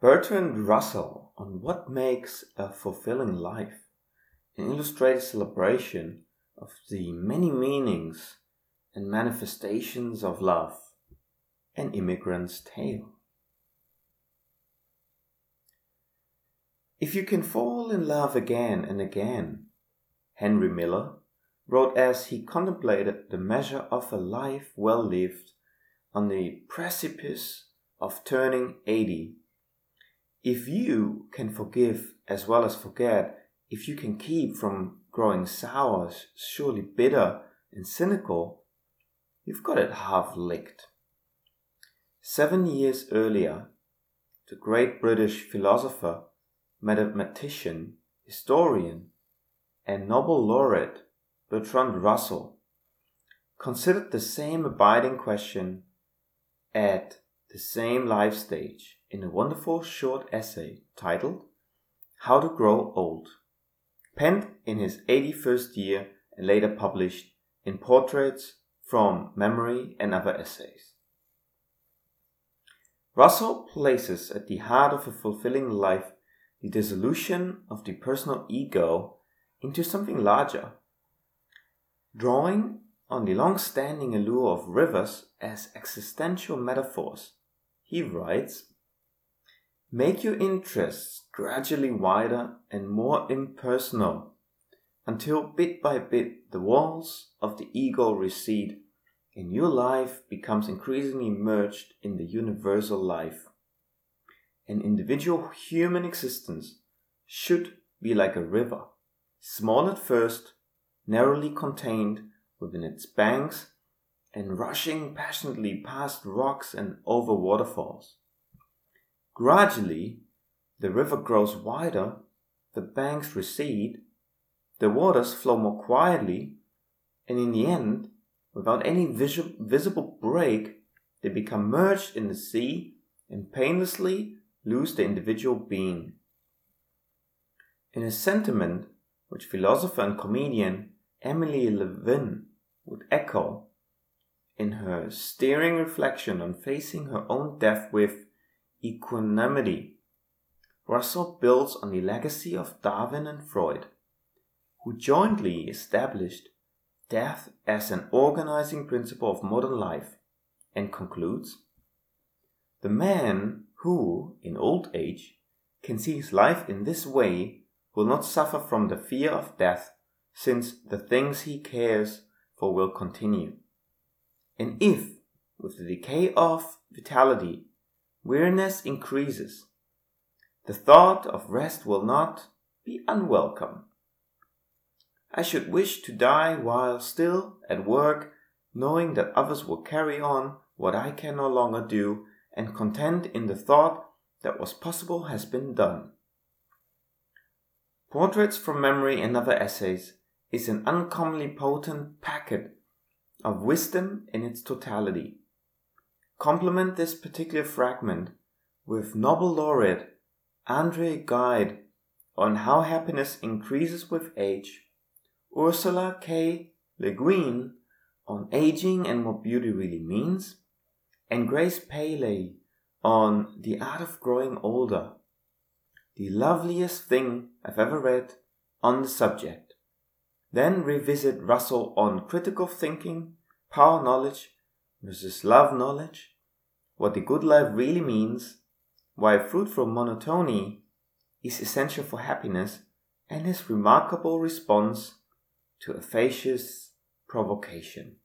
Bertrand Russell on what makes a fulfilling life, an illustrated celebration of the many meanings and manifestations of love, an immigrant's tale. If you can fall in love again and again, Henry Miller wrote as he contemplated the measure of a life well lived on the precipice of turning 80 if you can forgive as well as forget, if you can keep from growing sour, surely bitter and cynical, you've got it half licked. Seven years earlier, the great British philosopher, mathematician, historian, and Nobel laureate Bertrand Russell considered the same abiding question at the same life stage in a wonderful short essay titled How to Grow Old, penned in his 81st year and later published in Portraits from Memory and Other Essays. Russell places at the heart of a fulfilling life the dissolution of the personal ego into something larger, drawing on the long standing allure of rivers as existential metaphors. He writes Make your interests gradually wider and more impersonal until bit by bit the walls of the ego recede and your life becomes increasingly merged in the universal life. An individual human existence should be like a river, small at first, narrowly contained within its banks, and rushing passionately past rocks and over waterfalls. Gradually, the river grows wider, the banks recede, the waters flow more quietly, and in the end, without any visible break, they become merged in the sea and painlessly lose their individual being. In a sentiment which philosopher and comedian Emily Levine would echo in her staring reflection on facing her own death with equanimity. Russell builds on the legacy of Darwin and Freud, who jointly established death as an organizing principle of modern life, and concludes The man who, in old age, can see his life in this way will not suffer from the fear of death, since the things he cares for will continue. And if, with the decay of vitality, weariness increases. The thought of rest will not be unwelcome. I should wish to die while still at work, knowing that others will carry on what I can no longer do, and content in the thought that was possible has been done. Portraits from Memory and Other Essays is an uncommonly potent packet of wisdom in its totality complement this particular fragment with Nobel laureate Andre Gide on how happiness increases with age, Ursula K. Le Guin on aging and what beauty really means, and Grace Paley on the art of growing older, the loveliest thing I've ever read on the subject. Then revisit Russell on critical thinking, power knowledge versus love knowledge, what the good life really means, why fruitful monotony is essential for happiness, and his remarkable response to a fascist provocation.